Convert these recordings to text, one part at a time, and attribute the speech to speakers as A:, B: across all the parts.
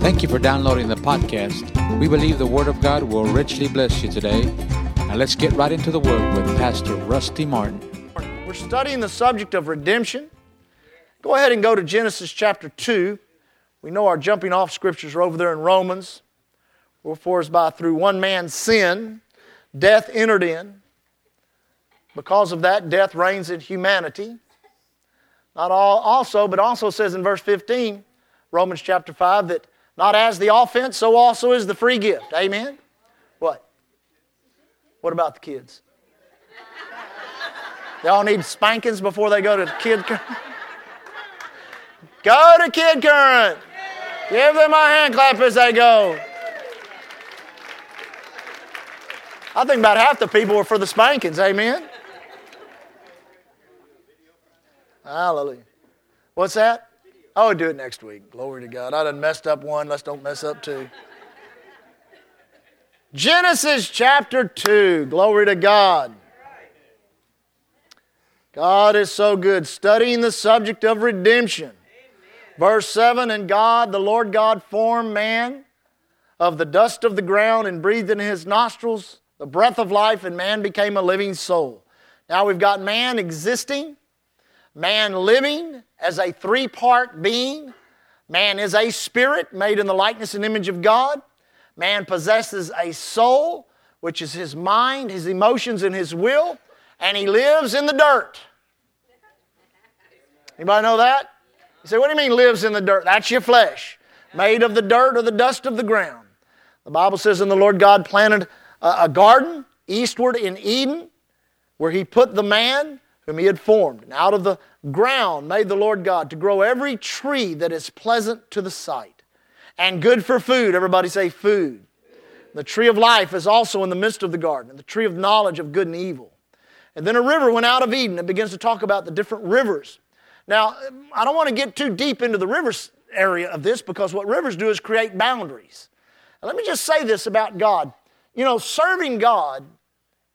A: Thank you for downloading the podcast. We believe the Word of God will richly bless you today. Now let's get right into the Word with Pastor Rusty Martin.
B: We're studying the subject of redemption. Go ahead and go to Genesis chapter 2. We know our jumping off scriptures are over there in Romans. Wherefore, as by through one man's sin, death entered in. Because of that, death reigns in humanity. Not all, also, but also says in verse 15, Romans chapter 5, that not as the offense, so also is the free gift. Amen? What? What about the kids? They all need spankings before they go to kid current. go to kid current. Give them a hand clap as they go. I think about half the people were for the spankings. Amen? Hallelujah. What's that? I would do it next week. Glory to God. I done messed up one. Let's don't mess up two. Genesis chapter 2. Glory to God. God is so good. Studying the subject of redemption. Amen. Verse 7 And God, the Lord God, formed man of the dust of the ground and breathed in his nostrils the breath of life, and man became a living soul. Now we've got man existing, man living, as a three part being. Man is a spirit made in the likeness and image of God. Man possesses a soul, which is his mind, his emotions, and his will, and he lives in the dirt. Anybody know that? You say, what do you mean lives in the dirt? That's your flesh, made of the dirt or the dust of the ground. The Bible says, and the Lord God planted a, garden eastward in Eden, where he put the man whom he had formed, and out of the ground made the Lord God to grow every tree that is pleasant to the sight and good for food. Everybody say food. The tree of life is also in the midst of the garden, and the tree of knowledge of good and evil. And then a river went out of Eden and begins to talk about the different rivers. Now, I don't want to get too deep into the rivers area of this because what rivers do is create boundaries. let me just say this about God. You know, serving God,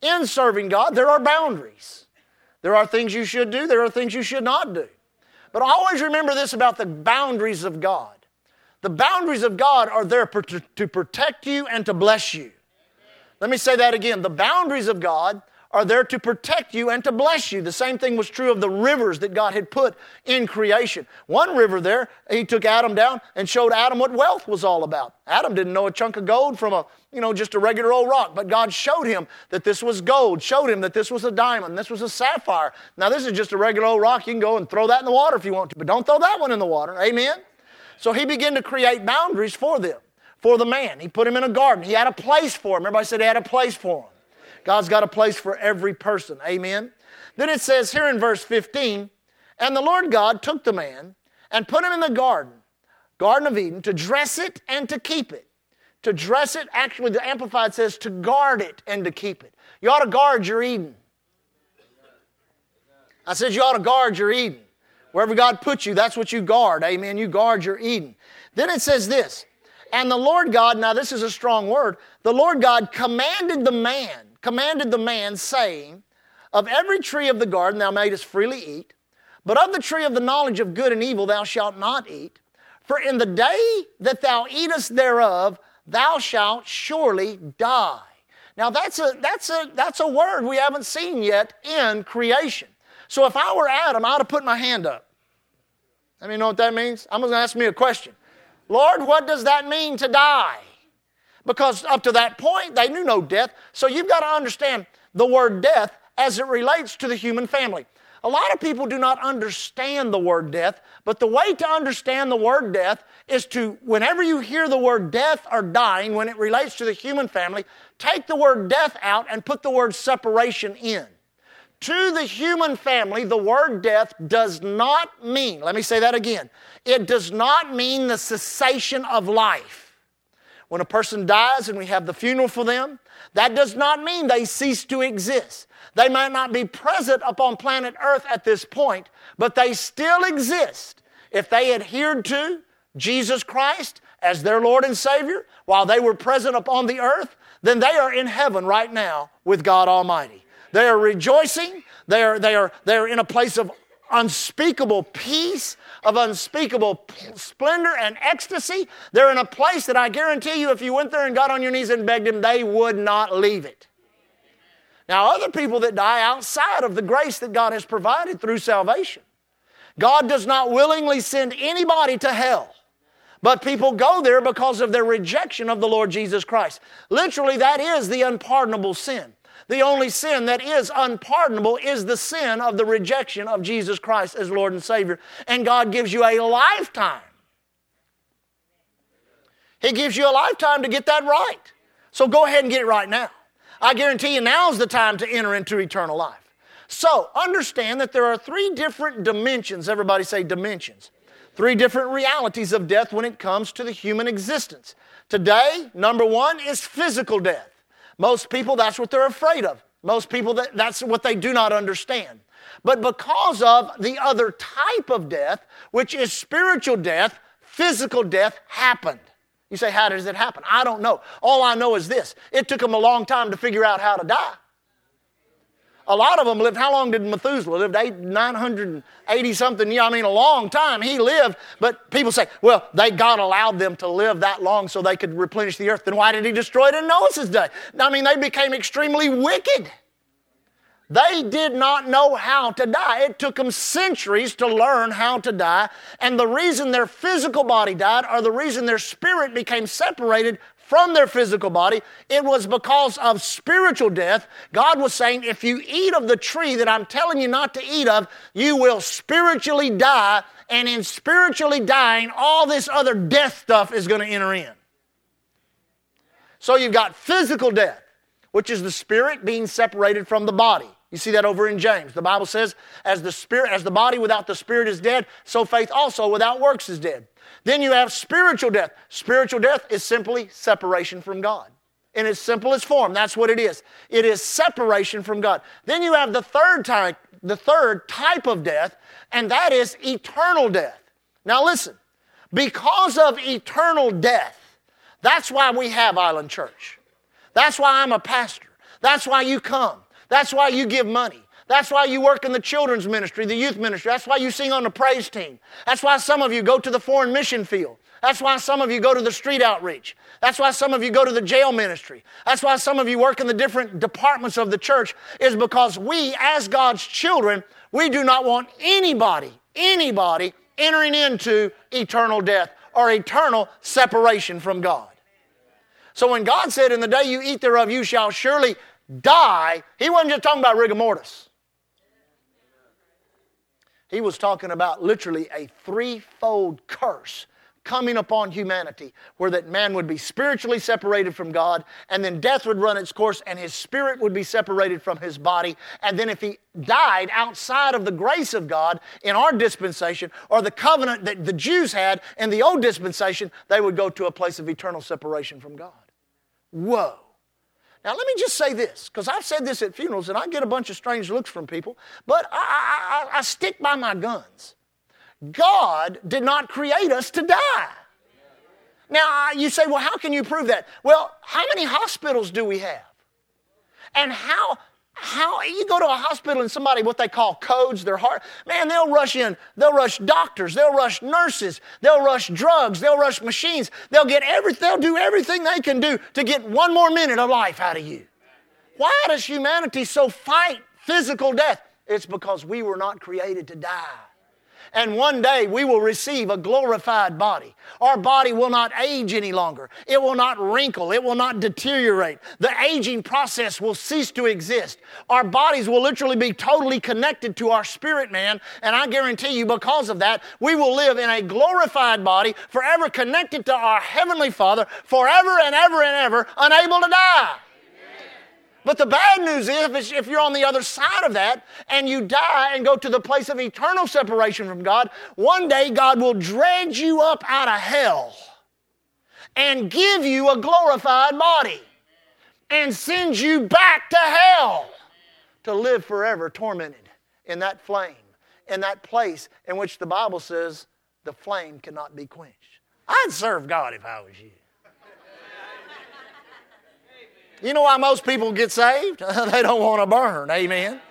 B: in serving God, there are boundaries. There are things you should do, there are things you should not do. But always remember this about the boundaries of God. The boundaries of God are there to protect you and to bless you. Let me say that again. The boundaries of God are there to protect you and to bless you. The same thing was true of the rivers that God had put in creation. One river there, he took Adam down and showed Adam what wealth was all about. Adam didn't know a chunk of gold from a, you know, just a regular old rock, but God showed him that this was gold, showed him that this was a diamond, this was a sapphire. Now, this is just a regular old rock. You can go and throw that in the water if you want to, but don't throw that one in the water. Amen? So he began to create boundaries for them, for the man. He put him in a garden. He had a place for him. Everybody said he had a place for him. God's got a place for every person. Amen. Then it says here in verse 15, and the Lord God took the man and put him in the garden, Garden of Eden, to dress it and to keep it. To dress it, actually, the Amplified says to guard it and to keep it. You ought to guard your Eden. I said you ought to guard your Eden. Wherever God puts you, that's what you guard. Amen. You guard your Eden. Then it says this, and the Lord God, now this is a strong word, the Lord God commanded the man commanded the man, saying, Of every tree of the garden thou mayest freely eat, but of the tree of the knowledge of good and evil thou shalt not eat. For in the day that thou eatest thereof, thou shalt surely die. Now that's a, that's a, that's a word we haven't seen yet in creation. So if I were Adam, I'd have put my hand up. Let me know what that means? I'm going to ask me a question. Lord, what does that mean to die? because up to that point they knew no death. So you've got to understand the word death as it relates to the human family. A lot of people do not understand the word death, but the way to understand the word death is to, whenever you hear the word death or dying, when it relates to the human family, take the word death out and put the word separation in. To the human family, the word death does not mean, let me say that again, it does not mean the cessation of life. When a person dies and we have the funeral for them, that does not mean they cease to exist. They might not be present upon planet Earth at this point, but they still exist if they adhered to Jesus Christ as their Lord and Savior while they were present upon the earth, then they are in heaven right now with God Almighty. They are rejoicing. They are, they are, they are in a place of unspeakable peace, of unspeakable splendor and ecstasy. They're in a place that I guarantee you, if you went there and got on your knees and begged Him, they would not leave it. Now, other people that die outside of the grace that God has provided through salvation, God does not willingly send anybody to hell. But people go there because of their rejection of the Lord Jesus Christ. Literally, that is the unpardonable sin. The only sin that is unpardonable is the sin of the rejection of Jesus Christ as Lord and Savior. And God gives you a lifetime. He gives you a lifetime to get that right. So go ahead and get it right now. I guarantee you, now's the time to enter into eternal life. So understand that there are three different dimensions. Everybody say dimensions. Three different realities of death when it comes to the human existence. Today, number one is physical death. Most people, that's what they're afraid of. Most people, that, that's what they do not understand. But because of the other type of death, which is spiritual death, physical death happened. You say, How does it happen? I don't know. All I know is this it took them a long time to figure out how to die. A lot of them lived, how long did Methuselah live? Eight, 980 something Yeah, I mean, a long time he lived, but people say, well, they, God allowed them to live that long so they could replenish the earth. Then why did he destroy it in Noah's day? I mean, they became extremely wicked. They did not know how to die. It took them centuries to learn how to die. And the reason their physical body died or the reason their spirit became separated from their physical body. It was because of spiritual death. God was saying, if you eat of the tree that I'm telling you not to eat of, you will spiritually die. And in spiritually dying, all this other death stuff is going to enter in. So you've got physical death, which is the spirit being separated from the body. You see that over in James. The Bible says, as the spirit, as the body without the spirit is dead, so faith also without works is dead. Then you have spiritual death. Spiritual death is simply separation from God. In its simplest form, that's what it is. It is separation from God. Then you have the third type, the third type of death, and that is eternal death. Now listen, because of eternal death, that's why we have Island Church. That's why I'm a pastor. That's why you come. That's why you give money. That's why you work in the children's ministry, the youth ministry. That's why you sing on the praise team. That's why some of you go to the foreign mission field. That's why some of you go to the street outreach. That's why some of you go to the jail ministry. That's why some of you work in the different departments of the church, is because we, as God's children, we do not want anybody, anybody entering into eternal death or eternal separation from God. So when God said, In the day you eat thereof, you shall surely die, he wasn't just talking about rigor mortis. He was talking about literally a threefold curse coming upon humanity where that man would be spiritually separated from God and then death would run its course and his spirit would be separated from his body and then if he died outside of the grace of God in our dispensation or the covenant that the Jews had in the old dispensation they would go to a place of eternal separation from God whoa now, let me just say this, because I've said this at funerals and I get a bunch of strange looks from people, but I, I, I, I stick by my guns. God did not create us to die. Now, you say, well, how can you prove that? Well, how many hospitals do we have? And how, how you go to a hospital and somebody what they call codes their heart, man, they'll rush in, they'll rush doctors, they'll rush nurses, they'll rush drugs, they'll rush machines, they'll get every, they'll do everything they can do to get one more minute of life out of you. Why does humanity so fight physical death? It's because we were not created to die. And one day we will receive a glorified body. Our body will not age any longer, it will not wrinkle, it will not deteriorate. The aging process will cease to exist. Our bodies will literally be totally connected to our spirit man. And I guarantee you, because of that, we will live in a glorified body, forever connected to our Heavenly Father, forever and ever and ever, unable to die. But the bad news is, if, if you're on the other side of that and you die and go to the place of eternal separation from God, one day God will drag you up out of hell and give you a glorified body and send you back to hell to live forever tormented in that flame, in that place in which the Bible says the flame cannot be quenched. I'd serve God if I was you. You know why most people get saved? they don't want to burn. Amen.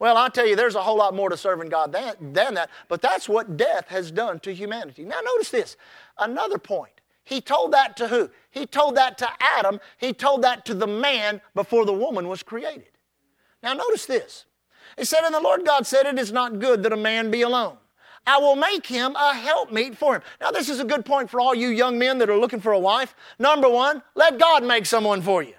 B: Well, i tell you, there's a whole lot more to serving God than, than that, but that's what death has done to humanity. Now, notice this another point. He told that to who? He told that to Adam. He told that to the man before the woman was created. Now, notice this. He said, And the Lord God said, It is not good that a man be alone. I will make him a helpmeet for him. Now, this is a good point for all you young men that are looking for a wife. Number one, let God make someone for you.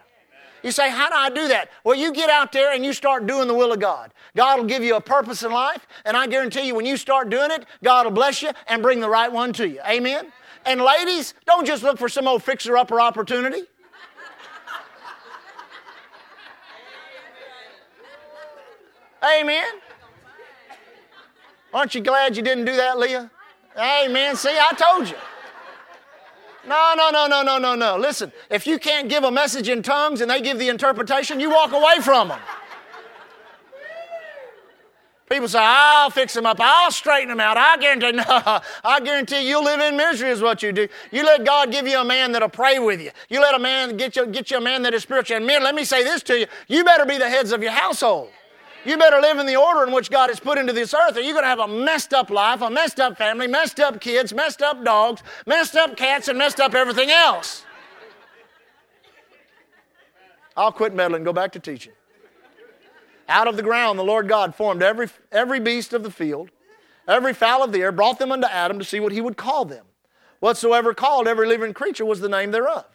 B: You say, How do I do that? Well, you get out there and you start doing the will of God. God will give you a purpose in life, and I guarantee you, when you start doing it, God will bless you and bring the right one to you. Amen? And ladies, don't just look for some old fixer upper opportunity. Amen. Aren't you glad you didn't do that, Leah? Amen. See, I told you. No, no, no, no, no, no, no. Listen, if you can't give a message in tongues and they give the interpretation, you walk away from them. People say, I'll fix them up, I'll straighten them out. I guarantee, no, I guarantee you'll live in misery, is what you do. You let God give you a man that'll pray with you. You let a man get you, get you a man that is spiritual. And men, let me say this to you you better be the heads of your household. You better live in the order in which God has put into this earth, or you're going to have a messed up life, a messed up family, messed up kids, messed up dogs, messed up cats, and messed up everything else. I'll quit meddling and go back to teaching. Out of the ground, the Lord God formed every, every beast of the field, every fowl of the air, brought them unto Adam to see what he would call them. Whatsoever called every living creature was the name thereof.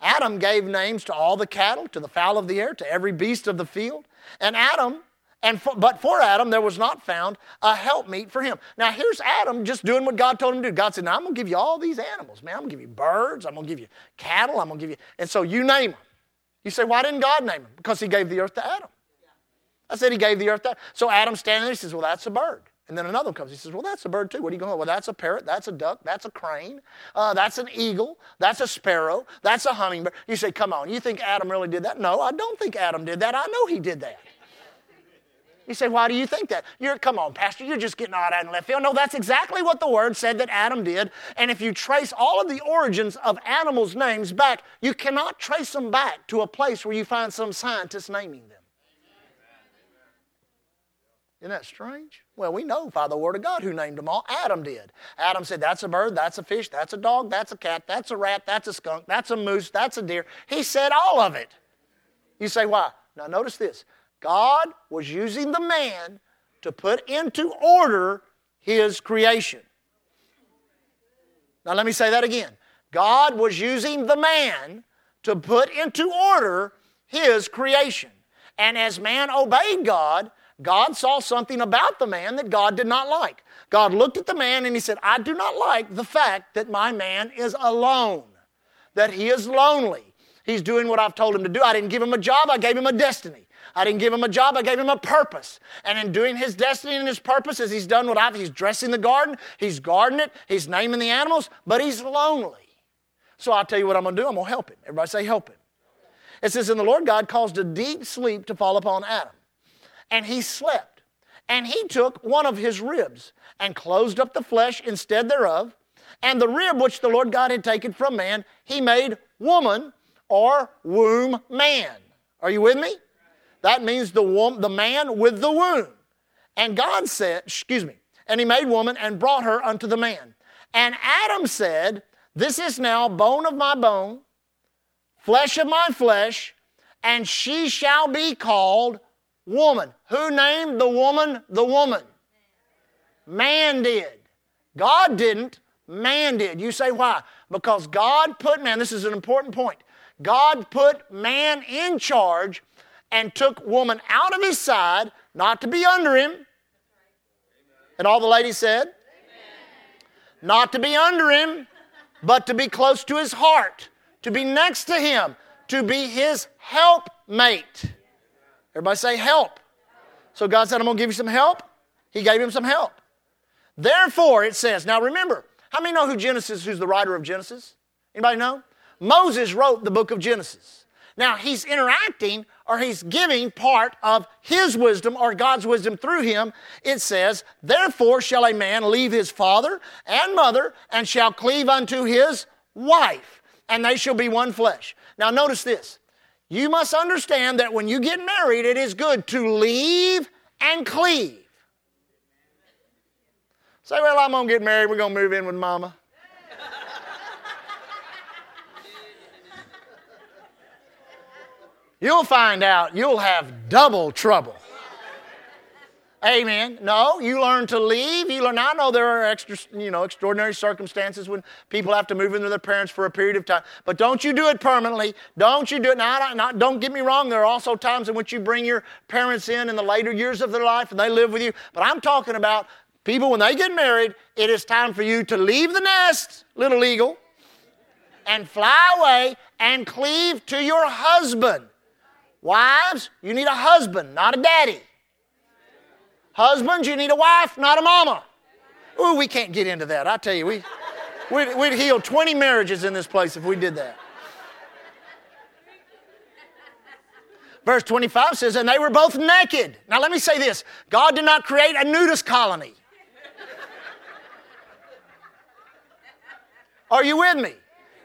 B: Adam gave names to all the cattle, to the fowl of the air, to every beast of the field. And Adam and for, but for Adam, there was not found a helpmeet for him. Now here's Adam just doing what God told him to do. God said, "Now I'm going to give you all these animals, man. I'm going to give you birds. I'm going to give you cattle. I'm going to give you." And so you name them. You say, "Why didn't God name them?" Because He gave the earth to Adam. I said He gave the earth to. Adam. So Adam standing there, he says, "Well, that's a bird." And then another comes. He says, "Well, that's a bird too. What are you going? To well, that's a parrot. That's a duck. That's a crane. Uh, that's an eagle. That's a sparrow. That's a hummingbird." You say, "Come on, you think Adam really did that?" No, I don't think Adam did that. I know he did that. You say, why do you think that? You're, come on, Pastor, you're just getting out in left field. No, that's exactly what the word said that Adam did. And if you trace all of the origins of animals' names back, you cannot trace them back to a place where you find some scientist naming them. Isn't that strange? Well, we know by the Word of God who named them all. Adam did. Adam said, That's a bird, that's a fish, that's a dog, that's a cat, that's a rat, that's a skunk, that's a moose, that's a deer. He said all of it. You say, Why? Now, notice this God was using the man to put into order his creation. Now, let me say that again. God was using the man to put into order his creation. And as man obeyed God, God saw something about the man that God did not like. God looked at the man and he said, I do not like the fact that my man is alone, that he is lonely. He's doing what I've told him to do. I didn't give him a job, I gave him a destiny. I didn't give him a job, I gave him a purpose. And in doing his destiny and his purpose, as he's done what I've, he's dressing the garden, he's guarding it, he's naming the animals, but he's lonely. So I'll tell you what I'm gonna do, I'm gonna help him. Everybody say, help him. It says, And the Lord God caused a deep sleep to fall upon Adam, and he slept. And he took one of his ribs and closed up the flesh instead thereof. And the rib which the Lord God had taken from man, he made woman or womb man. Are you with me? That means the, woman, the man with the womb, And God said, excuse me, and he made woman and brought her unto the man. And Adam said, This is now bone of my bone, flesh of my flesh, and she shall be called woman. Who named the woman the woman? Man did. God didn't, man did. You say why? Because God put man, this is an important point, God put man in charge and took woman out of his side, not to be under him. And all the ladies said, Amen. not to be under him, but to be close to his heart, to be next to him, to be his helpmate. Everybody say help. So God said, I'm going to give you some help. He gave him some help. Therefore, it says, now remember, how many know who Genesis, who's the writer of Genesis? Anybody know? Moses wrote the book of Genesis. Now, he's interacting or he's giving part of his wisdom or God's wisdom through him. It says, Therefore shall a man leave his father and mother and shall cleave unto his wife, and they shall be one flesh. Now, notice this. You must understand that when you get married, it is good to leave and cleave. Say, well, I'm going to get married. We're going to move in with mama. You'll find out you'll have double trouble. Amen. No, you learn to leave. You learn. I know there are extra, you know, extraordinary circumstances when people have to move in with their parents for a period of time. But don't you do it permanently. Don't you do it. Now, not, don't get me wrong. There are also times in which you bring your parents in in the later years of their life and they live with you. But I'm talking about people when they get married. It is time for you to leave the nest, little eagle, and fly away and cleave to your husband. Wives, you need a husband, not a daddy. Husbands, you need a wife, not a mama. Ooh, we can't get into that. I tell you, we, we'd, we'd heal 20 marriages in this place if we did that. Verse 25 says, And they were both naked. Now, let me say this God did not create a nudist colony. Are you with me?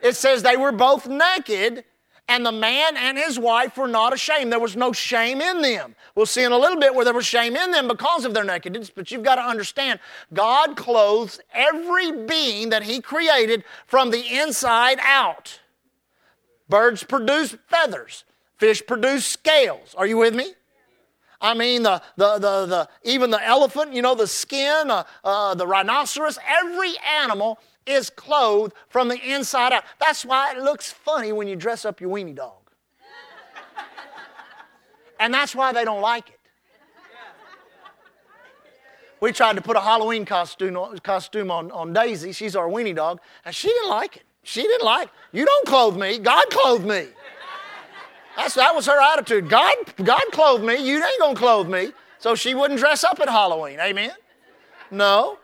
B: It says they were both naked and the man and his wife were not ashamed. There was no shame in them. We'll see in a little bit where there was shame in them because of their nakedness, but you've got to understand God clothes every being that He created from the inside out. Birds produce feathers, fish produce scales. Are you with me? I mean, the, the, the, the, even the elephant, you know, the skin, uh, uh, the rhinoceros, every animal is clothed from the inside out. That's why it looks funny when you dress up your weenie dog. and that's why they don't like it. We tried to put a Halloween costume on, costume on, on Daisy. She's our weenie dog. And she didn't like it. She didn't like You don't clothe me. God clothed me. That's, that was her attitude. God, God clothed me. You ain't going to clothe me. So she wouldn't dress up at Halloween. Amen? No.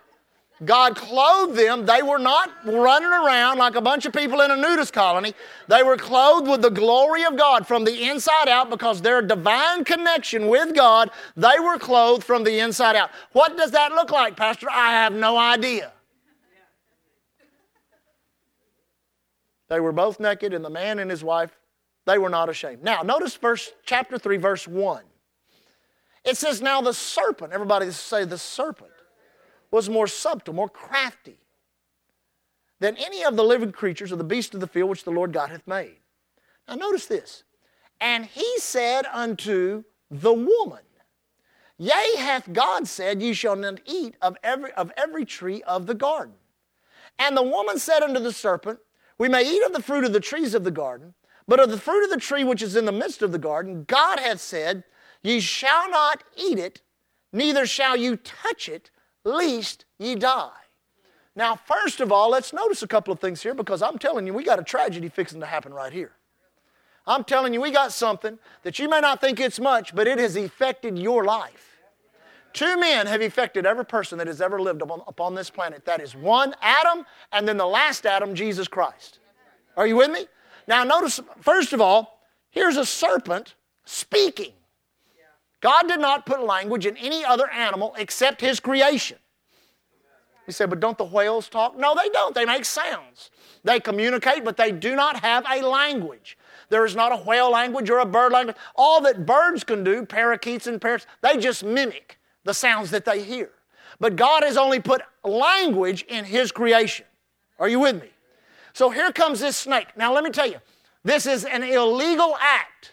B: God clothed them. They were not running around like a bunch of people in a nudist colony. They were clothed with the glory of God from the inside out because their divine connection with God, they were clothed from the inside out. What does that look like, Pastor? I have no idea. They were both naked, and the man and his wife, they were not ashamed. Now, notice verse chapter 3, verse 1. It says, Now the serpent, everybody say the serpent was more subtle, more crafty than any of the living creatures or the beasts of the field which the Lord God hath made. Now notice this. And he said unto the woman, Yea, hath God said, Ye shall not eat of every, of every tree of the garden. And the woman said unto the serpent, We may eat of the fruit of the trees of the garden, but of the fruit of the tree which is in the midst of the garden, God hath said, Ye shall not eat it, neither shall you touch it, least ye die. Now, first of all, let's notice a couple of things here because I'm telling you, we got a tragedy fixing to happen right here. I'm telling you, we got something that you may not think it's much, but it has affected your life. Two men have affected every person that has ever lived upon, upon this planet. That is one, Adam, and then the last Adam, Jesus Christ. Are you with me? Now, notice, first of all, here's a serpent speaking. God did not put language in any other animal except his creation. He said, but don't the whales talk? No, they don't. They make sounds. They communicate, but they do not have a language. There is not a whale language or a bird language. All that birds can do, parakeets and parrots, they just mimic the sounds that they hear. But God has only put language in His creation. Are you with me? So here comes this snake. Now, let me tell you, this is an illegal act.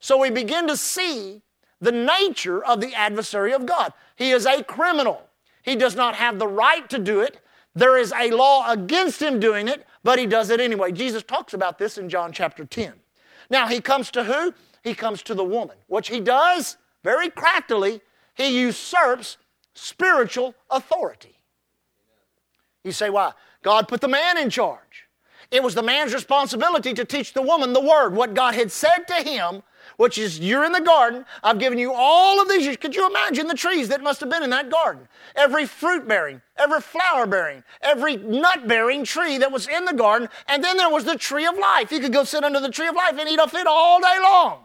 B: So we begin to see the nature of the adversary of God. He is a criminal. He does not have the right to do it. There is a law against him doing it, but he does it anyway. Jesus talks about this in John chapter 10. Now, he comes to who? He comes to the woman, which he does very craftily. He usurps spiritual authority. You say, why? God put the man in charge. It was the man's responsibility to teach the woman the word, what God had said to him which is you're in the garden. I've given you all of these. Could you imagine the trees that must have been in that garden? Every fruit bearing, every flower bearing, every nut bearing tree that was in the garden. And then there was the tree of life. You could go sit under the tree of life and eat off it all day long.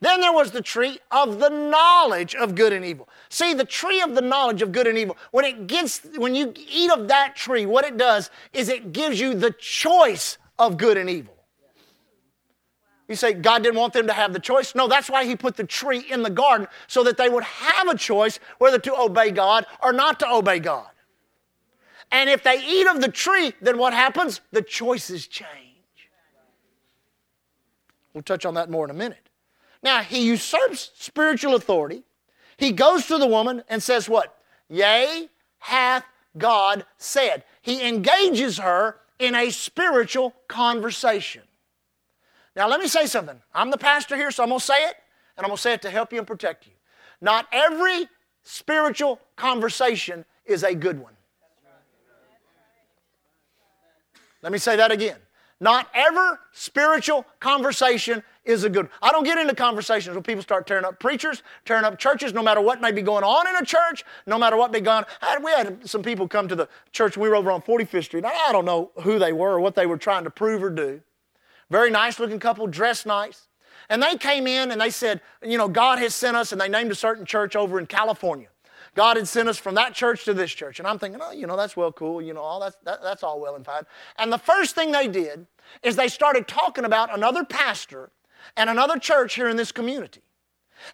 B: Then there was the tree of the knowledge of good and evil. See, the tree of the knowledge of good and evil, when it gets, when you eat of that tree, what it does is it gives you the choice of good and evil. You say God didn't want them to have the choice? No, that's why He put the tree in the garden so that they would have a choice whether to obey God or not to obey God. And if they eat of the tree, then what happens? The choices change. We'll touch on that more in a minute. Now, he usurps spiritual authority. He goes to the woman and says, What? Yea, hath God said. He engages her in a spiritual conversation. Now, let me say something. I'm the pastor here, so I'm going to say it, and I'm going to say it to help you and protect you. Not every spiritual conversation is a good one. Let me say that again. Not every spiritual conversation is a good one. I don't get into conversations where people start tearing up preachers, tearing up churches, no matter what may be going on in a church, no matter what may be going on. We had some people come to the church. We were over on 45th Street. I don't know who they were or what they were trying to prove or do very nice looking couple, dressed nice. And they came in and they said, You know, God has sent us, and they named a certain church over in California. God had sent us from that church to this church. And I'm thinking, oh, you know, that's well cool. You know, all that's, that, that's all well and fine. And the first thing they did is they started talking about another pastor and another church here in this community.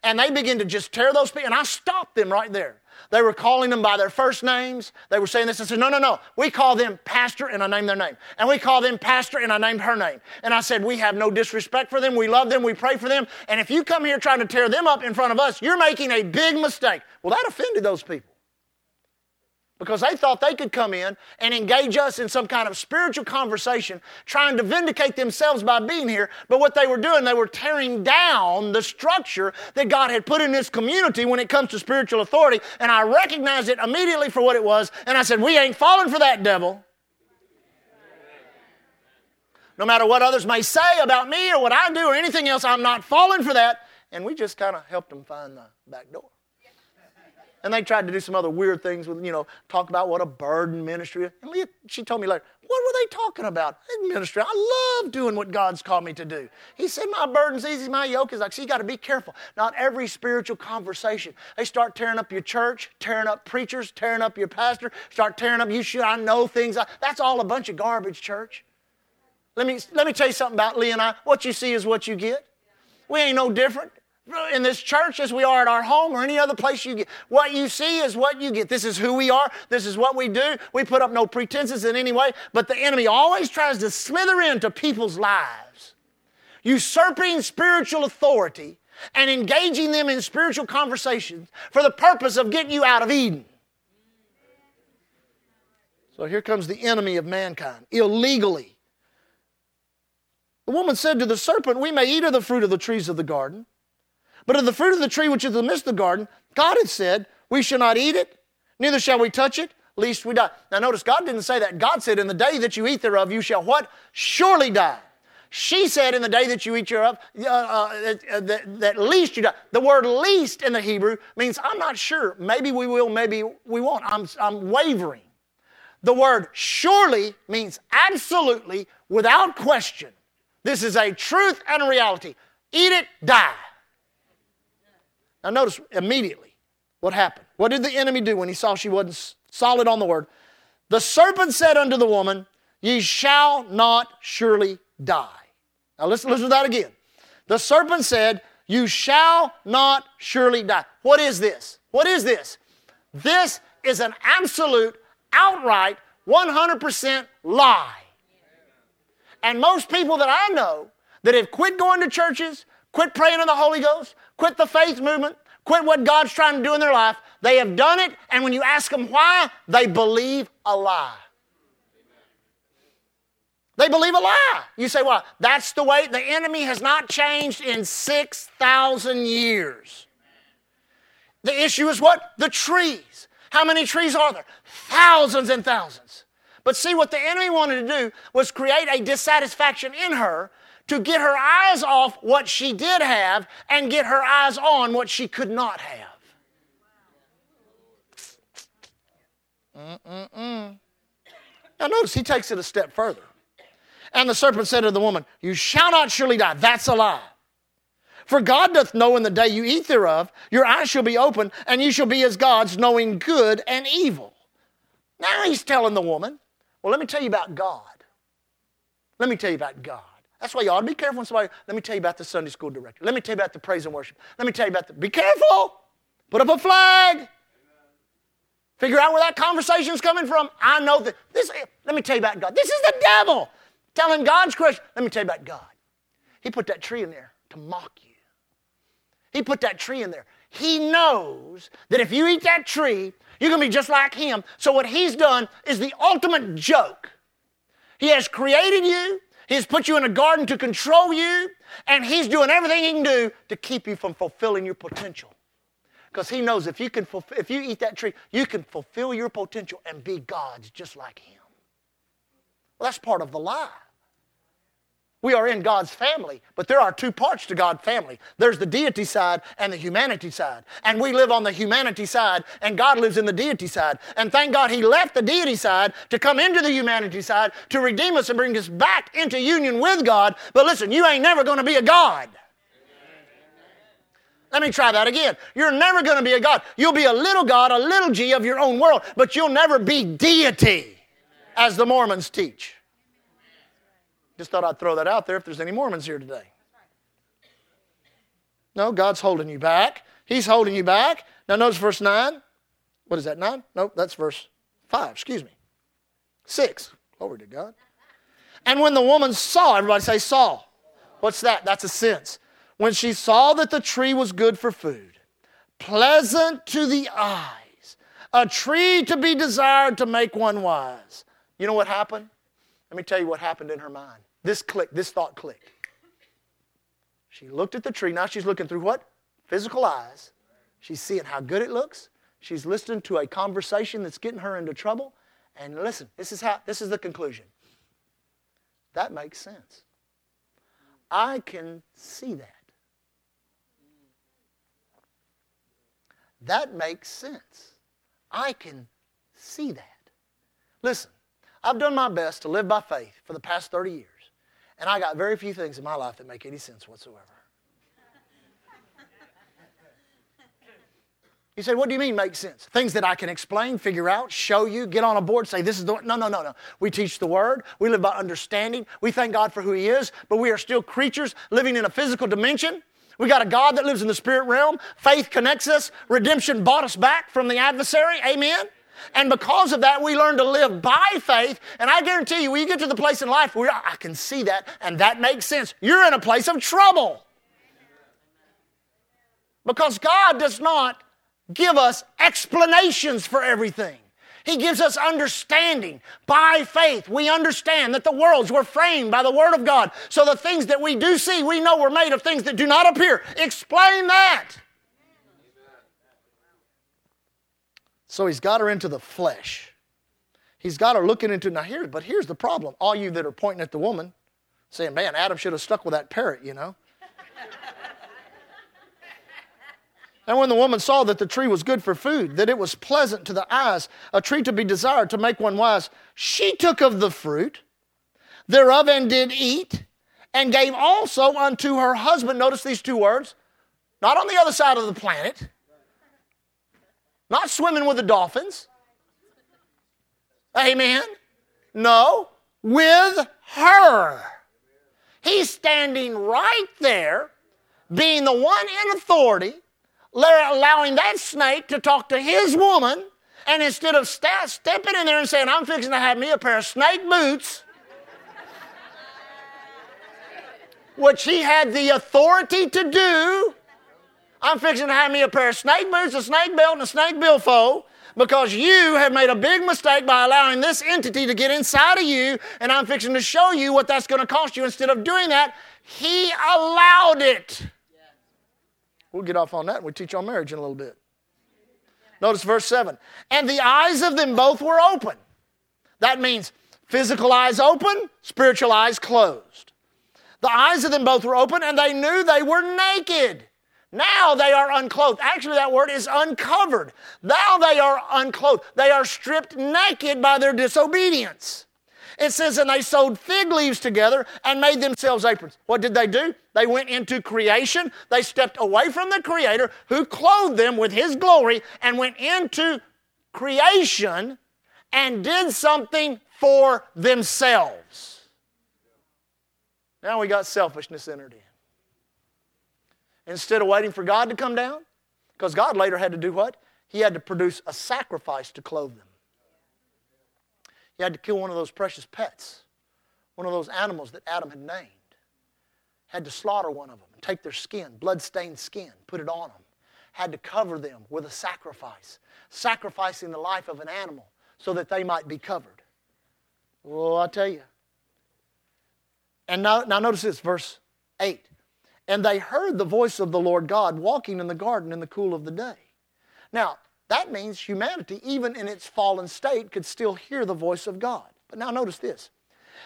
B: And they begin to just tear those people. And I stopped them right there. They were calling them by their first names. They were saying this. I said, no, no, no. We call them pastor and I named their name. And we call them pastor and I named her name. And I said, we have no disrespect for them. We love them. We pray for them. And if you come here trying to tear them up in front of us, you're making a big mistake. Well, that offended those people because they thought they could come in and engage us in some kind of spiritual conversation, trying to vindicate themselves by being here. But what they were doing, they were tearing down the structure that God had put in this community when it comes to spiritual authority. And I recognized it immediately for what it was. And I said, We ain't falling for that devil. No matter what others may say about me or what I do or anything else, I'm not falling for that. And we just kind of helped them find the back door. And they tried to do some other weird things with, you know, talk about what a burden ministry is. And Leah, she told me later, what were they talking about? Ministry. I love doing what God's called me to do. He said, My burden's easy, my yoke is like, so you got to be careful. Not every spiritual conversation. They start tearing up your church, tearing up preachers, tearing up your pastor, start tearing up you should I know things. that's all a bunch of garbage, church. Let me, let me tell you something about Lee and I. What you see is what you get. We ain't no different in this church as we are at our home or any other place you get. What you see is what you get. This is who we are. This is what we do. We put up no pretenses in any way, but the enemy always tries to slither into people's lives, usurping spiritual authority and engaging them in spiritual conversations for the purpose of getting you out of Eden. So here comes the enemy of mankind, illegally. The woman said to the serpent, We may eat of the fruit of the trees of the garden. But of the fruit of the tree which is in the midst of the garden, God had said, We shall not eat it, neither shall we touch it, lest we die. Now notice, God didn't say that. God said, In the day that you eat thereof, you shall what? Surely die. She said, In the day that you eat thereof, uh, uh, that, uh, that least you die. The word least in the Hebrew means I'm not sure. Maybe we will, maybe we won't. I'm, I'm wavering. The word surely means absolutely, without question. This is a truth and a reality. Eat it, die. Now, notice immediately what happened. What did the enemy do when he saw she wasn't solid on the word? The serpent said unto the woman, Ye shall not surely die. Now, listen, listen to that again. The serpent said, You shall not surely die. What is this? What is this? This is an absolute, outright, 100% lie. And most people that I know that have quit going to churches, quit praying in the Holy Ghost, quit the faith movement, quit what God's trying to do in their life. They have done it, and when you ask them why, they believe a lie. They believe a lie. You say, well, that's the way the enemy has not changed in 6,000 years. The issue is what? The trees. How many trees are there? Thousands and thousands. But see, what the enemy wanted to do was create a dissatisfaction in her to get her eyes off what she did have and get her eyes on what she could not have. Mm-mm-mm. Now, notice he takes it a step further. And the serpent said to the woman, You shall not surely die. That's a lie. For God doth know in the day you eat thereof, your eyes shall be open, and you shall be as gods, knowing good and evil. Now he's telling the woman, Well, let me tell you about God. Let me tell you about God. That's why you ought to be careful when somebody, let me tell you about the Sunday school director. Let me tell you about the praise and worship. Let me tell you about the, be careful. Put up a flag. Figure out where that conversation's coming from. I know that this, let me tell you about God. This is the devil telling God's question. Let me tell you about God. He put that tree in there to mock you. He put that tree in there. He knows that if you eat that tree, you're going to be just like him. So what he's done is the ultimate joke. He has created you. He's put you in a garden to control you, and He's doing everything He can do to keep you from fulfilling your potential. Because He knows if you, can if you eat that tree, you can fulfill your potential and be God's just like Him. Well, that's part of the lie. We are in God's family, but there are two parts to God's family. There's the deity side and the humanity side. And we live on the humanity side, and God lives in the deity side. And thank God He left the deity side to come into the humanity side to redeem us and bring us back into union with God. But listen, you ain't never going to be a God. Let me try that again. You're never going to be a God. You'll be a little God, a little G of your own world, but you'll never be deity, as the Mormons teach. Just thought I'd throw that out there if there's any Mormons here today. No, God's holding you back. He's holding you back. Now, notice verse 9. What is that, 9? Nope, that's verse 5, excuse me. 6. Glory to God. And when the woman saw, everybody say, saw. What's that? That's a sense. When she saw that the tree was good for food, pleasant to the eyes, a tree to be desired to make one wise. You know what happened? Let me tell you what happened in her mind. This clicked, this thought clicked. She looked at the tree. Now she's looking through what? Physical eyes. She's seeing how good it looks. She's listening to a conversation that's getting her into trouble. And listen, this is how this is the conclusion. That makes sense. I can see that. That makes sense. I can see that. Listen, I've done my best to live by faith for the past 30 years. And I got very few things in my life that make any sense whatsoever. He said, What do you mean makes sense? Things that I can explain, figure out, show you, get on a board, say, This is the No, no, no, no. We teach the Word. We live by understanding. We thank God for who He is, but we are still creatures living in a physical dimension. We got a God that lives in the spirit realm. Faith connects us. Redemption bought us back from the adversary. Amen. And because of that, we learn to live by faith. And I guarantee you, when you get to the place in life where I can see that and that makes sense, you're in a place of trouble. Because God does not give us explanations for everything. He gives us understanding. By faith, we understand that the worlds were framed by the Word of God. So the things that we do see, we know were made of things that do not appear. Explain that. So he's got her into the flesh. He's got her looking into now here, but here's the problem. All you that are pointing at the woman, saying, Man, Adam should have stuck with that parrot, you know. and when the woman saw that the tree was good for food, that it was pleasant to the eyes, a tree to be desired to make one wise, she took of the fruit thereof and did eat, and gave also unto her husband. Notice these two words, not on the other side of the planet not swimming with the dolphins. Amen. No, with her. He's standing right there, being the one in authority, allowing that snake to talk to his woman. And instead of st- stepping in there and saying, I'm fixing to have me a pair of snake boots, which he had the authority to do, I'm fixing to have me a pair of snake boots, a snake belt, and a snake billfold because you have made a big mistake by allowing this entity to get inside of you, and I'm fixing to show you what that's going to cost you. Instead of doing that, He allowed it. We'll get off on that and we teach on marriage in a little bit. Notice verse 7. And the eyes of them both were open. That means physical eyes open, spiritual eyes closed. The eyes of them both were open, and they knew they were naked. Now they are unclothed. Actually, that word is uncovered. Now they are unclothed. They are stripped naked by their disobedience. It says, and they sewed fig leaves together and made themselves aprons. What did they do? They went into creation. They stepped away from the Creator who clothed them with His glory and went into creation and did something for themselves. Now we got selfishness entered in instead of waiting for God to come down? Because God later had to do what? He had to produce a sacrifice to clothe them. He had to kill one of those precious pets, one of those animals that Adam had named. Had to slaughter one of them and take their skin, blood-stained skin, put it on them. Had to cover them with a sacrifice, sacrificing the life of an animal so that they might be covered. Well, I tell you. And now, now notice this, verse 8. And they heard the voice of the Lord God walking in the garden in the cool of the day. Now, that means humanity, even in its fallen state, could still hear the voice of God. But now notice this.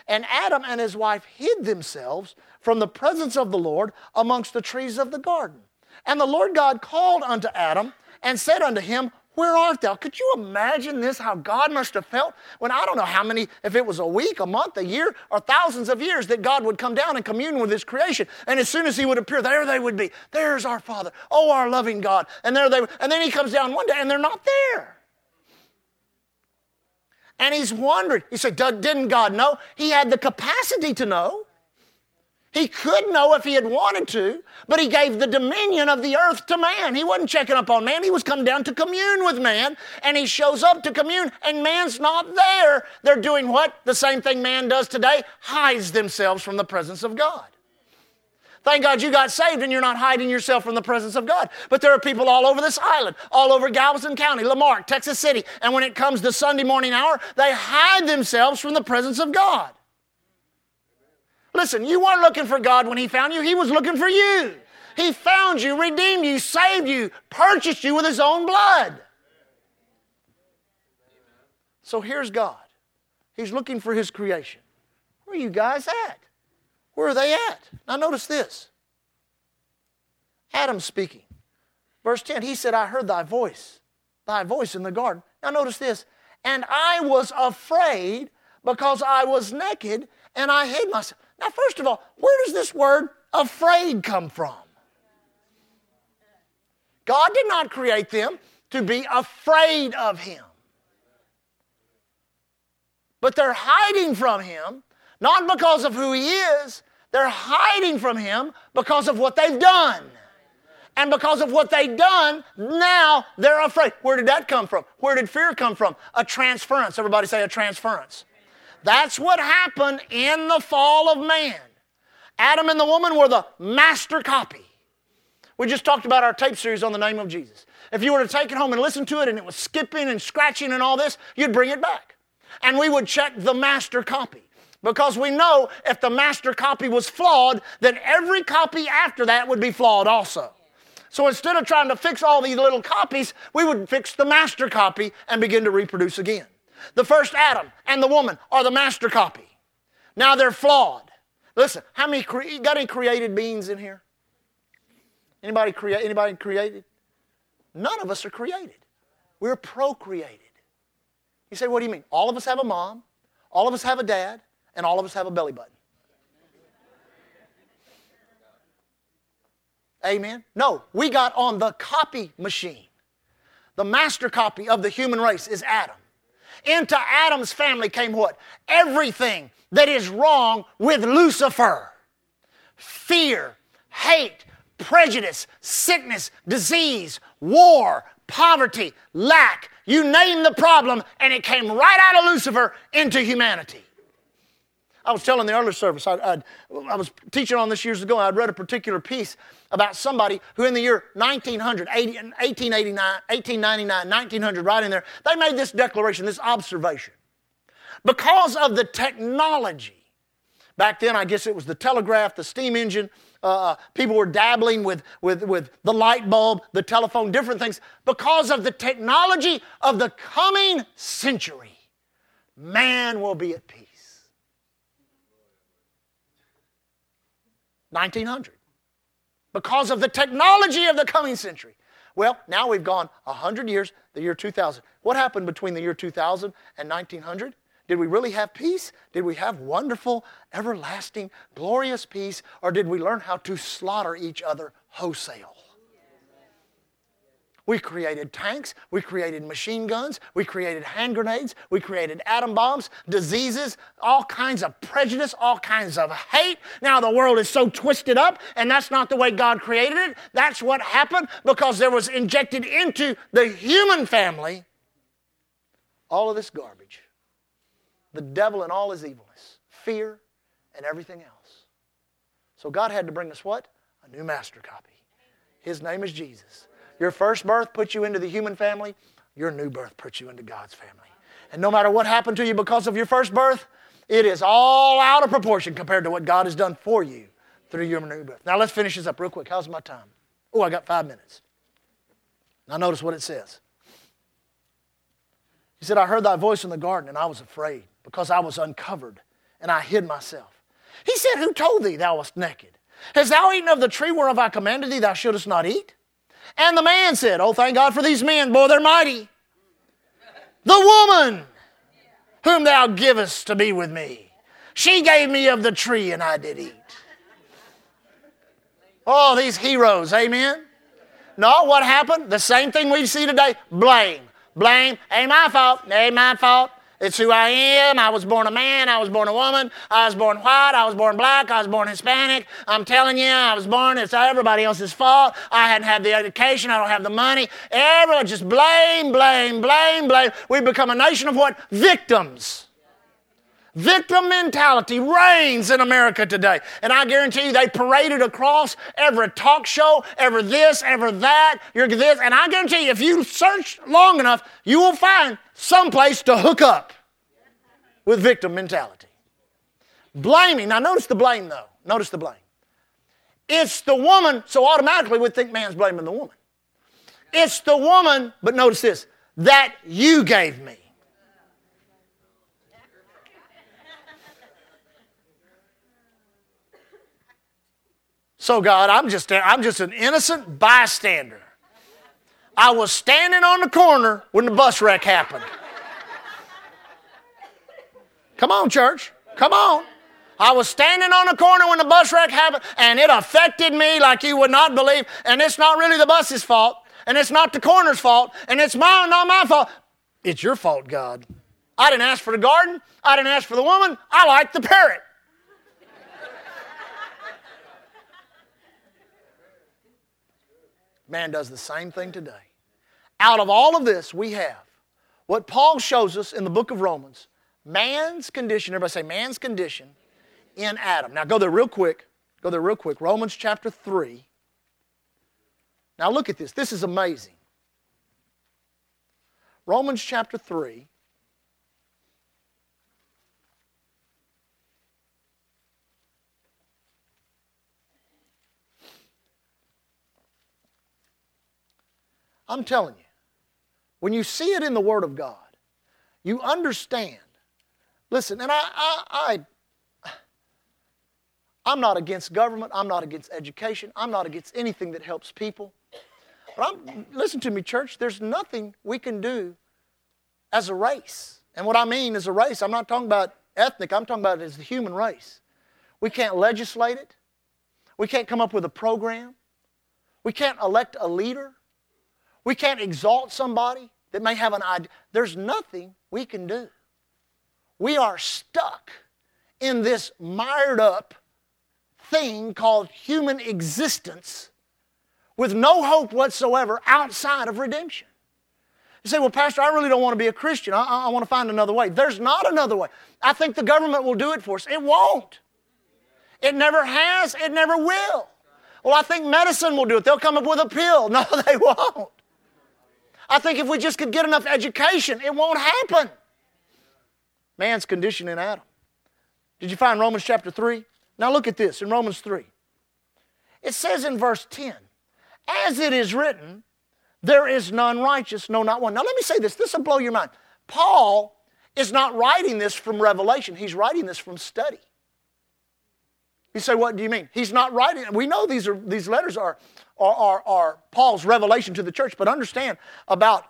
B: And Adam and his wife hid themselves from the presence of the Lord amongst the trees of the garden. And the Lord God called unto Adam and said unto him, where art thou? Could you imagine this? How God must have felt when I don't know how many, if it was a week, a month, a year, or thousands of years, that God would come down and commune with His creation. And as soon as He would appear, there they would be. There's our Father. Oh, our loving God. And there they And then He comes down one day and they're not there. And He's wondering. He said, Didn't God know? He had the capacity to know. He could know if he had wanted to, but he gave the dominion of the earth to man. He wasn't checking up on man. He was come down to commune with man, and he shows up to commune, and man's not there. They're doing what? The same thing man does today hides themselves from the presence of God. Thank God you got saved and you're not hiding yourself from the presence of God. But there are people all over this island, all over Galveston County, La Marque, Texas City, and when it comes to Sunday morning hour, they hide themselves from the presence of God. Listen, you weren't looking for God when He found you, He was looking for you. He found you, redeemed you, saved you, purchased you with His own blood. So here's God. He's looking for His creation. Where are you guys at? Where are they at? Now notice this Adam speaking. Verse 10, He said, I heard thy voice, thy voice in the garden. Now notice this. And I was afraid because I was naked and I hid myself. Now, first of all, where does this word afraid come from? God did not create them to be afraid of Him. But they're hiding from Him, not because of who He is, they're hiding from Him because of what they've done. And because of what they've done, now they're afraid. Where did that come from? Where did fear come from? A transference. Everybody say a transference. That's what happened in the fall of man. Adam and the woman were the master copy. We just talked about our tape series on the name of Jesus. If you were to take it home and listen to it and it was skipping and scratching and all this, you'd bring it back. And we would check the master copy. Because we know if the master copy was flawed, then every copy after that would be flawed also. So instead of trying to fix all these little copies, we would fix the master copy and begin to reproduce again. The first Adam and the woman are the master copy. Now they're flawed. Listen, how many cre- got any created beings in here? Anybody anybody created? None of us are created. We're procreated. You say, what do you mean? All of us have a mom, all of us have a dad, and all of us have a belly button. Amen. No, we got on the copy machine. The master copy of the human race is Adam. Into Adam's family came what? Everything that is wrong with Lucifer fear, hate, prejudice, sickness, disease, war, poverty, lack. You name the problem, and it came right out of Lucifer into humanity. I was telling the earlier service, I, I, I was teaching on this years ago, I'd read a particular piece about somebody who in the year 1900, 80, 1889, 1899, 1900, right in there, they made this declaration, this observation. Because of the technology, back then I guess it was the telegraph, the steam engine, uh, uh, people were dabbling with, with, with the light bulb, the telephone, different things. Because of the technology of the coming century, man will be at peace. 1900 because of the technology of the coming century. Well, now we've gone 100 years, the year 2000. What happened between the year 2000 and 1900? Did we really have peace? Did we have wonderful, everlasting, glorious peace? Or did we learn how to slaughter each other wholesale? We created tanks, we created machine guns, we created hand grenades, we created atom bombs, diseases, all kinds of prejudice, all kinds of hate. Now the world is so twisted up, and that's not the way God created it. That's what happened because there was injected into the human family all of this garbage the devil and all his evilness, fear, and everything else. So God had to bring us what? A new master copy. His name is Jesus. Your first birth put you into the human family, your new birth puts you into God's family. And no matter what happened to you because of your first birth, it is all out of proportion compared to what God has done for you through your new birth. Now let's finish this up real quick. How's my time? Oh, I got five minutes. Now notice what it says. He said, I heard thy voice in the garden and I was afraid because I was uncovered and I hid myself. He said, Who told thee thou wast naked? Hast thou eaten of the tree whereof I commanded thee thou shouldest not eat? And the man said, Oh, thank God for these men. Boy, they're mighty. The woman whom thou givest to be with me, she gave me of the tree and I did eat. Oh, these heroes, amen? No, what happened? The same thing we see today blame. Blame. Ain't my fault. Ain't my fault. It's who I am. I was born a man. I was born a woman. I was born white. I was born black. I was born Hispanic. I'm telling you, I was born. It's everybody else's fault. I hadn't had the education. I don't have the money. Everyone just blame, blame, blame, blame. We've become a nation of what? Victims. Victim mentality reigns in America today. And I guarantee you, they paraded across every talk show, every this, every that, you're this. And I guarantee you, if you search long enough, you will find someplace to hook up with victim mentality. Blaming. Now, notice the blame, though. Notice the blame. It's the woman, so automatically we think man's blaming the woman. It's the woman, but notice this, that you gave me. So, God, I'm just, I'm just an innocent bystander. I was standing on the corner when the bus wreck happened. Come on, church. Come on. I was standing on the corner when the bus wreck happened, and it affected me like you would not believe. And it's not really the bus's fault, and it's not the corner's fault, and it's my, not my fault. It's your fault, God. I didn't ask for the garden. I didn't ask for the woman. I like the parrot. Man does the same thing today. Out of all of this, we have what Paul shows us in the book of Romans man's condition. Everybody say, man's condition in Adam. Now go there real quick. Go there real quick. Romans chapter 3. Now look at this. This is amazing. Romans chapter 3. I'm telling you, when you see it in the Word of God, you understand. Listen, and I, I, I I'm not against government. I'm not against education. I'm not against anything that helps people. But I'm, listen to me, church. There's nothing we can do as a race. And what I mean is a race, I'm not talking about ethnic, I'm talking about as the human race. We can't legislate it. We can't come up with a program. We can't elect a leader. We can't exalt somebody that may have an idea. There's nothing we can do. We are stuck in this mired up thing called human existence with no hope whatsoever outside of redemption. You say, well, Pastor, I really don't want to be a Christian. I, I, want to find another way. There's not another way. I think the government will do it for us. It won't. It never has. It never will. Well, I think medicine will do it. They'll come up with a pill. No, they won't. I think if we just could get enough education, it won't happen. Man's condition in Adam. Did you find Romans chapter 3? Now look at this in Romans 3. It says in verse 10, as it is written, there is none righteous, no, not one. Now let me say this, this will blow your mind. Paul is not writing this from revelation, he's writing this from study. You say, what do you mean? He's not writing. We know these, are, these letters are or, or, or Paul's revelation to the church, but understand about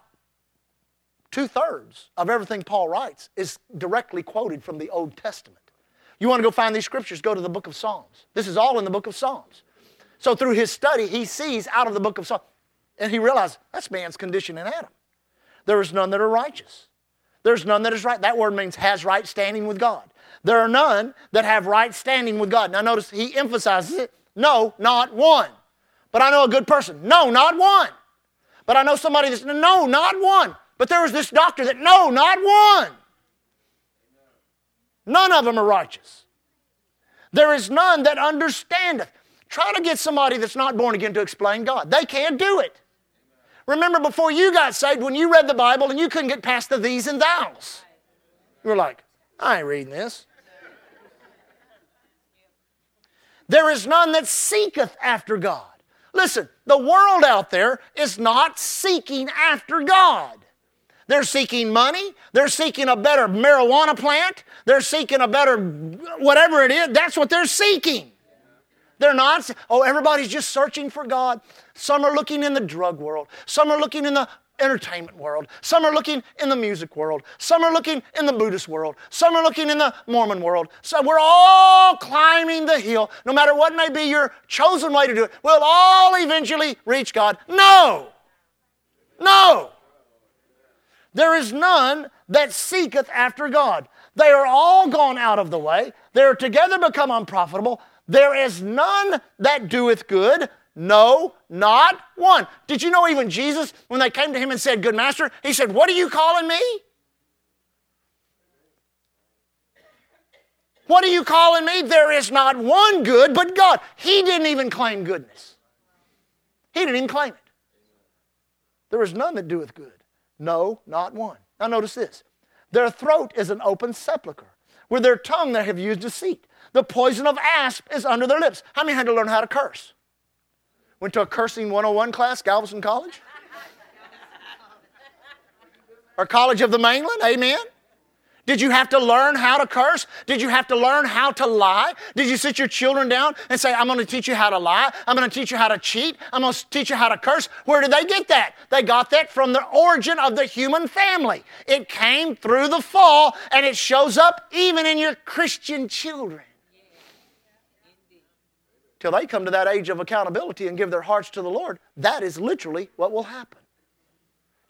B: two thirds of everything Paul writes is directly quoted from the Old Testament. You want to go find these scriptures, go to the book of Psalms. This is all in the book of Psalms. So through his study, he sees out of the book of Psalms, and he realizes that's man's condition in Adam. There is none that are righteous. There's none that is right. That word means has right standing with God. There are none that have right standing with God. Now notice he emphasizes it. No, not one but I know a good person. No, not one. But I know somebody that's, no, not one. But there was this doctor that, no, not one. None of them are righteous. There is none that understandeth. Try to get somebody that's not born again to explain God. They can't do it. Remember before you got saved, when you read the Bible and you couldn't get past the these and thous. You were like, I ain't reading this. There is none that seeketh after God. Listen, the world out there is not seeking after God. They're seeking money. They're seeking a better marijuana plant. They're seeking a better whatever it is. That's what they're seeking. They're not, oh, everybody's just searching for God. Some are looking in the drug world. Some are looking in the entertainment world. Some are looking in the music world. Some are looking in the Buddhist world. Some are looking in the Mormon world. So we're all climbing the hill. No matter what may be your chosen way to do it, we'll all eventually reach God. No! No! There is none that seeketh after God. They are all gone out of the way. They are together become unprofitable. There is none that doeth good. No, not one. Did you know even Jesus, when they came to him and said, Good master, he said, What are you calling me? What are you calling me? There is not one good but God. He didn't even claim goodness. He didn't even claim it. There is none that doeth good. No, not one. Now notice this their throat is an open sepulchre. With their tongue they have used deceit. The poison of asp is under their lips. How many had to learn how to curse? Went to a cursing 101 class, Galveston College? or College of the Mainland? Amen. Did you have to learn how to curse? Did you have to learn how to lie? Did you sit your children down and say, I'm going to teach you how to lie. I'm going to teach you how to cheat. I'm going to teach you how to curse. Where did they get that? They got that from the origin of the human family. It came through the fall and it shows up even in your Christian children till they come to that age of accountability and give their hearts to the Lord, that is literally what will happen.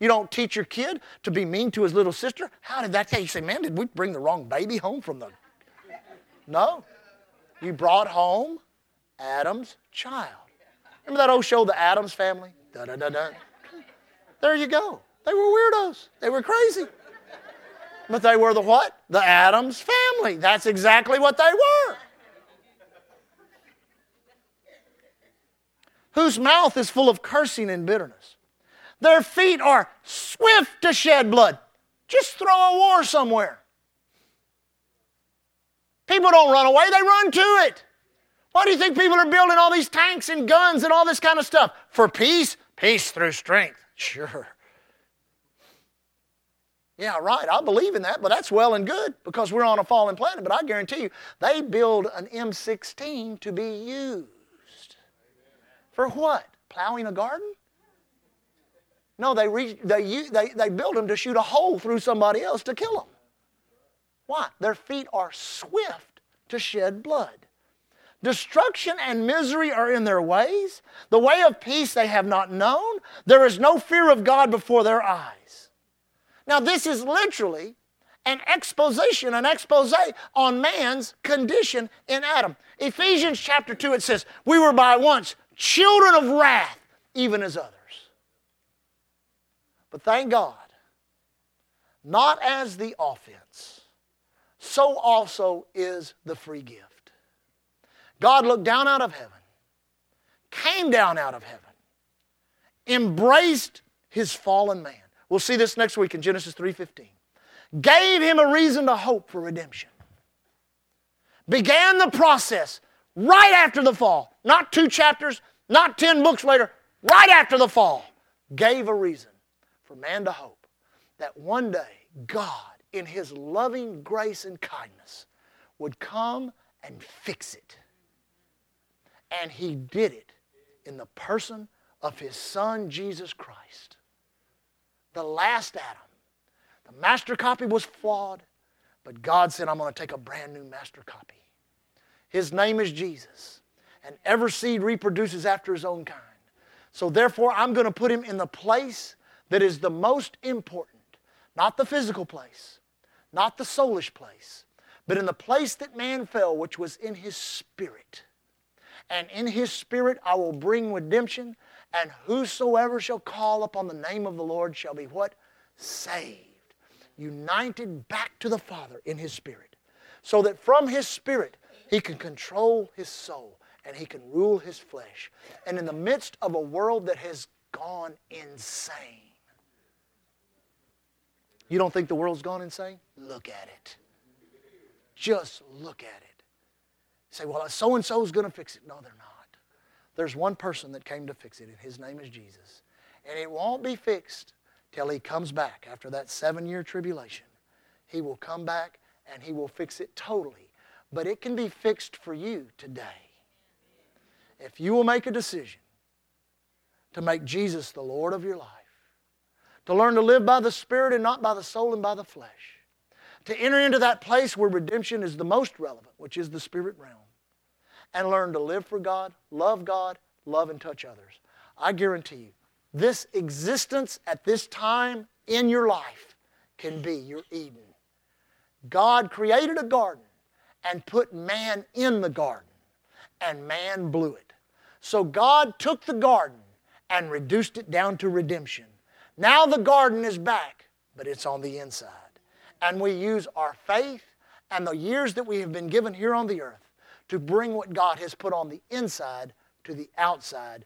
B: You don't teach your kid to be mean to his little sister. How did that take? You say, man, did we bring the wrong baby home from the. No. You brought home Adam's child. Remember that old show, The Addams Family? Da, da, da, da. There you go. They were weirdos. They were crazy. But they were the what? The Adams family. That's exactly what they were. whose mouth is full of cursing and bitterness. Their feet are swift to shed blood. Just throw a war somewhere. People don't run away, they run to it. Why do you think people are building all these tanks and guns and all this kind of stuff? For peace? Peace through strength. Sure. Yeah, right. I believe in that, but that's well and good because we're on a fallen planet. But I guarantee you, they build an M16 to be used. For what? Plowing a garden? No, they, re- they, they, they build them to shoot a hole through somebody else to kill them. Why? Their feet are swift to shed blood. Destruction and misery are in their ways. The way of peace they have not known. There is no fear of God before their eyes. Now, this is literally an exposition, an expose on man's condition in Adam. Ephesians chapter 2, it says, We were by once children of wrath, even as others. But thank God, not as the offense, so also is the free gift. God looked down out of heaven, came down out of heaven, embraced his fallen man. We'll see this next week in Genesis 3:15. Gave him a reason to hope for redemption. Began the process right after the fall, not two chapters, not 10 books later, right after the fall, gave a reason for man to hope that one day God, in His loving grace and kindness, would come and fix it. And He did it in the person of His Son, Jesus Christ, the last Adam. The master copy was flawed, but God said, I'm going to take a brand new master copy. His name is Jesus and every seed reproduces after his own kind. So therefore, I'm going to put him in the place that is the most important, not the physical place, not the soulish place, but in the place that man fell, which was in his spirit. And in his spirit I will bring redemption, and whosoever shall call upon the name of the Lord shall be what? Saved. United back to the Father in his spirit. So that from his spirit he can control his soul and he can rule his flesh. And in the midst of a world that has gone insane, you don't think the world's gone insane? Look at it. Just look at it. Say, well, so and so's going to fix it. No, they're not. There's one person that came to fix it, and his name is Jesus. And it won't be fixed till he comes back after that seven year tribulation. He will come back and he will fix it totally. But it can be fixed for you today if you will make a decision to make Jesus the Lord of your life, to learn to live by the Spirit and not by the soul and by the flesh, to enter into that place where redemption is the most relevant, which is the spirit realm, and learn to live for God, love God, love and touch others. I guarantee you, this existence at this time in your life can be your Eden. God created a garden and put man in the garden, and man blew it. So God took the garden and reduced it down to redemption. Now the garden is back, but it's on the inside. And we use our faith and the years that we have been given here on the earth to bring what God has put on the inside to the outside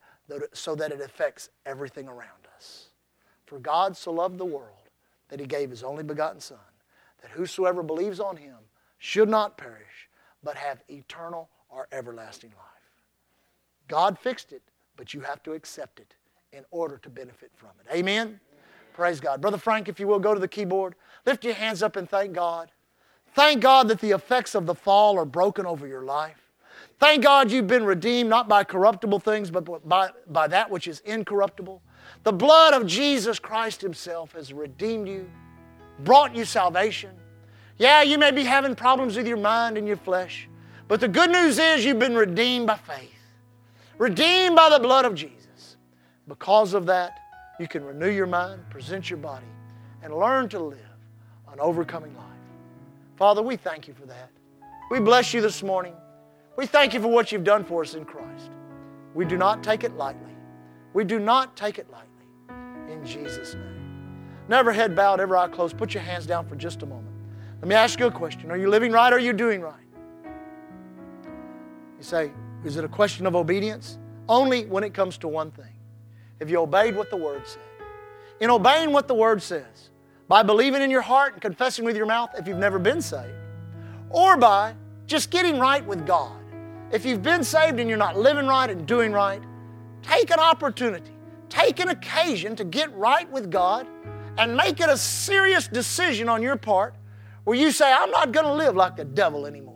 B: so that it affects everything around us. For God so loved the world that he gave his only begotten Son, that whosoever believes on him should not perish, but have eternal or everlasting life. God fixed it, but you have to accept it in order to benefit from it. Amen? Amen? Praise God. Brother Frank, if you will, go to the keyboard. Lift your hands up and thank God. Thank God that the effects of the fall are broken over your life. Thank God you've been redeemed not by corruptible things, but by, by that which is incorruptible. The blood of Jesus Christ Himself has redeemed you, brought you salvation. Yeah, you may be having problems with your mind and your flesh, but the good news is you've been redeemed by faith redeemed by the blood of Jesus. Because of that, you can renew your mind, present your body, and learn to live an overcoming life. Father, we thank you for that. We bless you this morning. We thank you for what you've done for us in Christ. We do not take it lightly. We do not take it lightly. In Jesus' name. Never head bowed, ever eye closed. Put your hands down for just a moment. Let me ask you a question Are you living right? Or are you doing right? You say, is it a question of obedience? Only when it comes to one thing. Have you obeyed what the Word said? In obeying what the Word says, by believing in your heart and confessing with your mouth if you've never been saved, or by just getting right with God. If you've been saved and you're not living right and doing right, take an opportunity, take an occasion to get right with God and make it a serious decision on your part where you say, I'm not going to live like the devil anymore.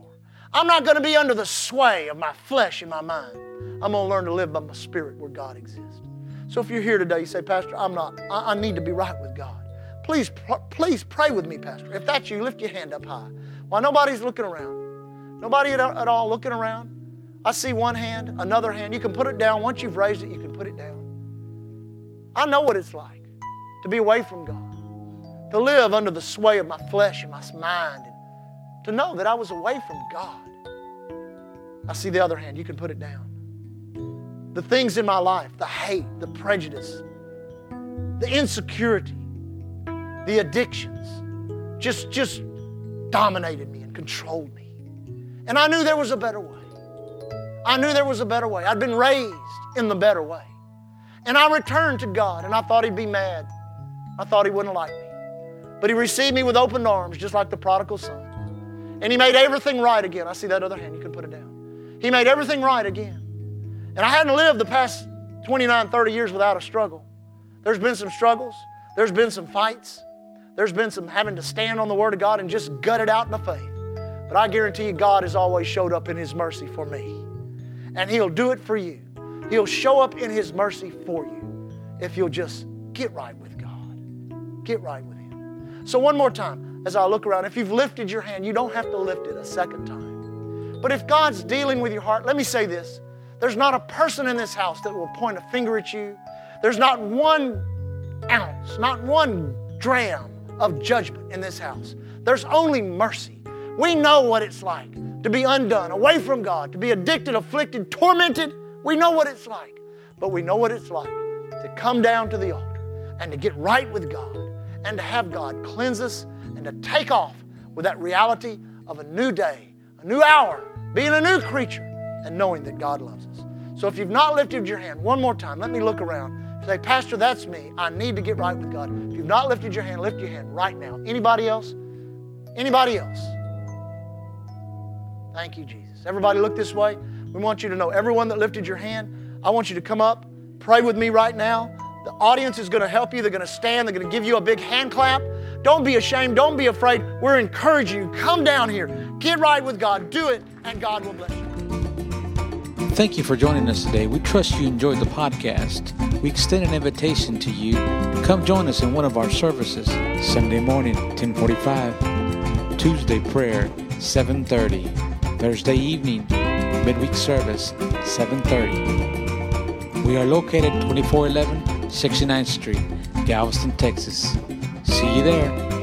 B: I'm not going to be under the sway of my flesh and my mind. I'm going to learn to live by my spirit where God exists. So if you're here today, you say, Pastor, I'm not, I, I need to be right with God. Please, pr- please pray with me, Pastor. If that's you, lift your hand up high. While nobody's looking around, nobody at, at all looking around. I see one hand, another hand. You can put it down. Once you've raised it, you can put it down. I know what it's like to be away from God, to live under the sway of my flesh and my mind to know that I was away from God. I see the other hand, you can put it down. The things in my life, the hate, the prejudice, the insecurity, the addictions, just, just dominated me and controlled me. And I knew there was a better way. I knew there was a better way. I'd been raised in the better way. And I returned to God, and I thought He'd be mad. I thought He wouldn't like me. But He received me with open arms, just like the prodigal son. And he made everything right again. I see that other hand. You can put it down. He made everything right again. And I hadn't lived the past 29, 30 years without a struggle. There's been some struggles. There's been some fights. There's been some having to stand on the Word of God and just gut it out in the faith. But I guarantee you, God has always showed up in His mercy for me. And He'll do it for you. He'll show up in His mercy for you if you'll just get right with God. Get right with Him. So, one more time as I look around, if you've lifted your hand, you don't have to lift it a second time. But if God's dealing with your heart, let me say this there's not a person in this house that will point a finger at you. There's not one ounce, not one dram of judgment in this house. There's only mercy. We know what it's like to be undone, away from God, to be addicted, afflicted, tormented. We know what it's like. But we know what it's like to come down to the altar and to get right with God and to have God cleanse us and to take off with that reality of a new day, a new hour, being a new creature, and knowing that God loves us. So if you've not lifted your hand, one more time, let me look around. Say, Pastor, that's me. I need to get right with God. If you've not lifted your hand, lift your hand right now. Anybody else? Anybody else? Thank you, Jesus. Everybody, look this way. We want you to know everyone that lifted your hand, I want you to come up, pray with me right now. The audience is going to help you. They're going to stand, they're going to give you a big hand clap. Don't be ashamed. Don't be afraid. We're encouraging you. Come down here. Get right with God. Do it, and God will bless you.
A: Thank you for joining us today. We trust you enjoyed the podcast. We extend an invitation to you to come join us in one of our services Sunday morning, 1045, Tuesday prayer, 730, Thursday evening, midweek service, 730. We are located 2411 69th Street, Galveston, Texas. See you there.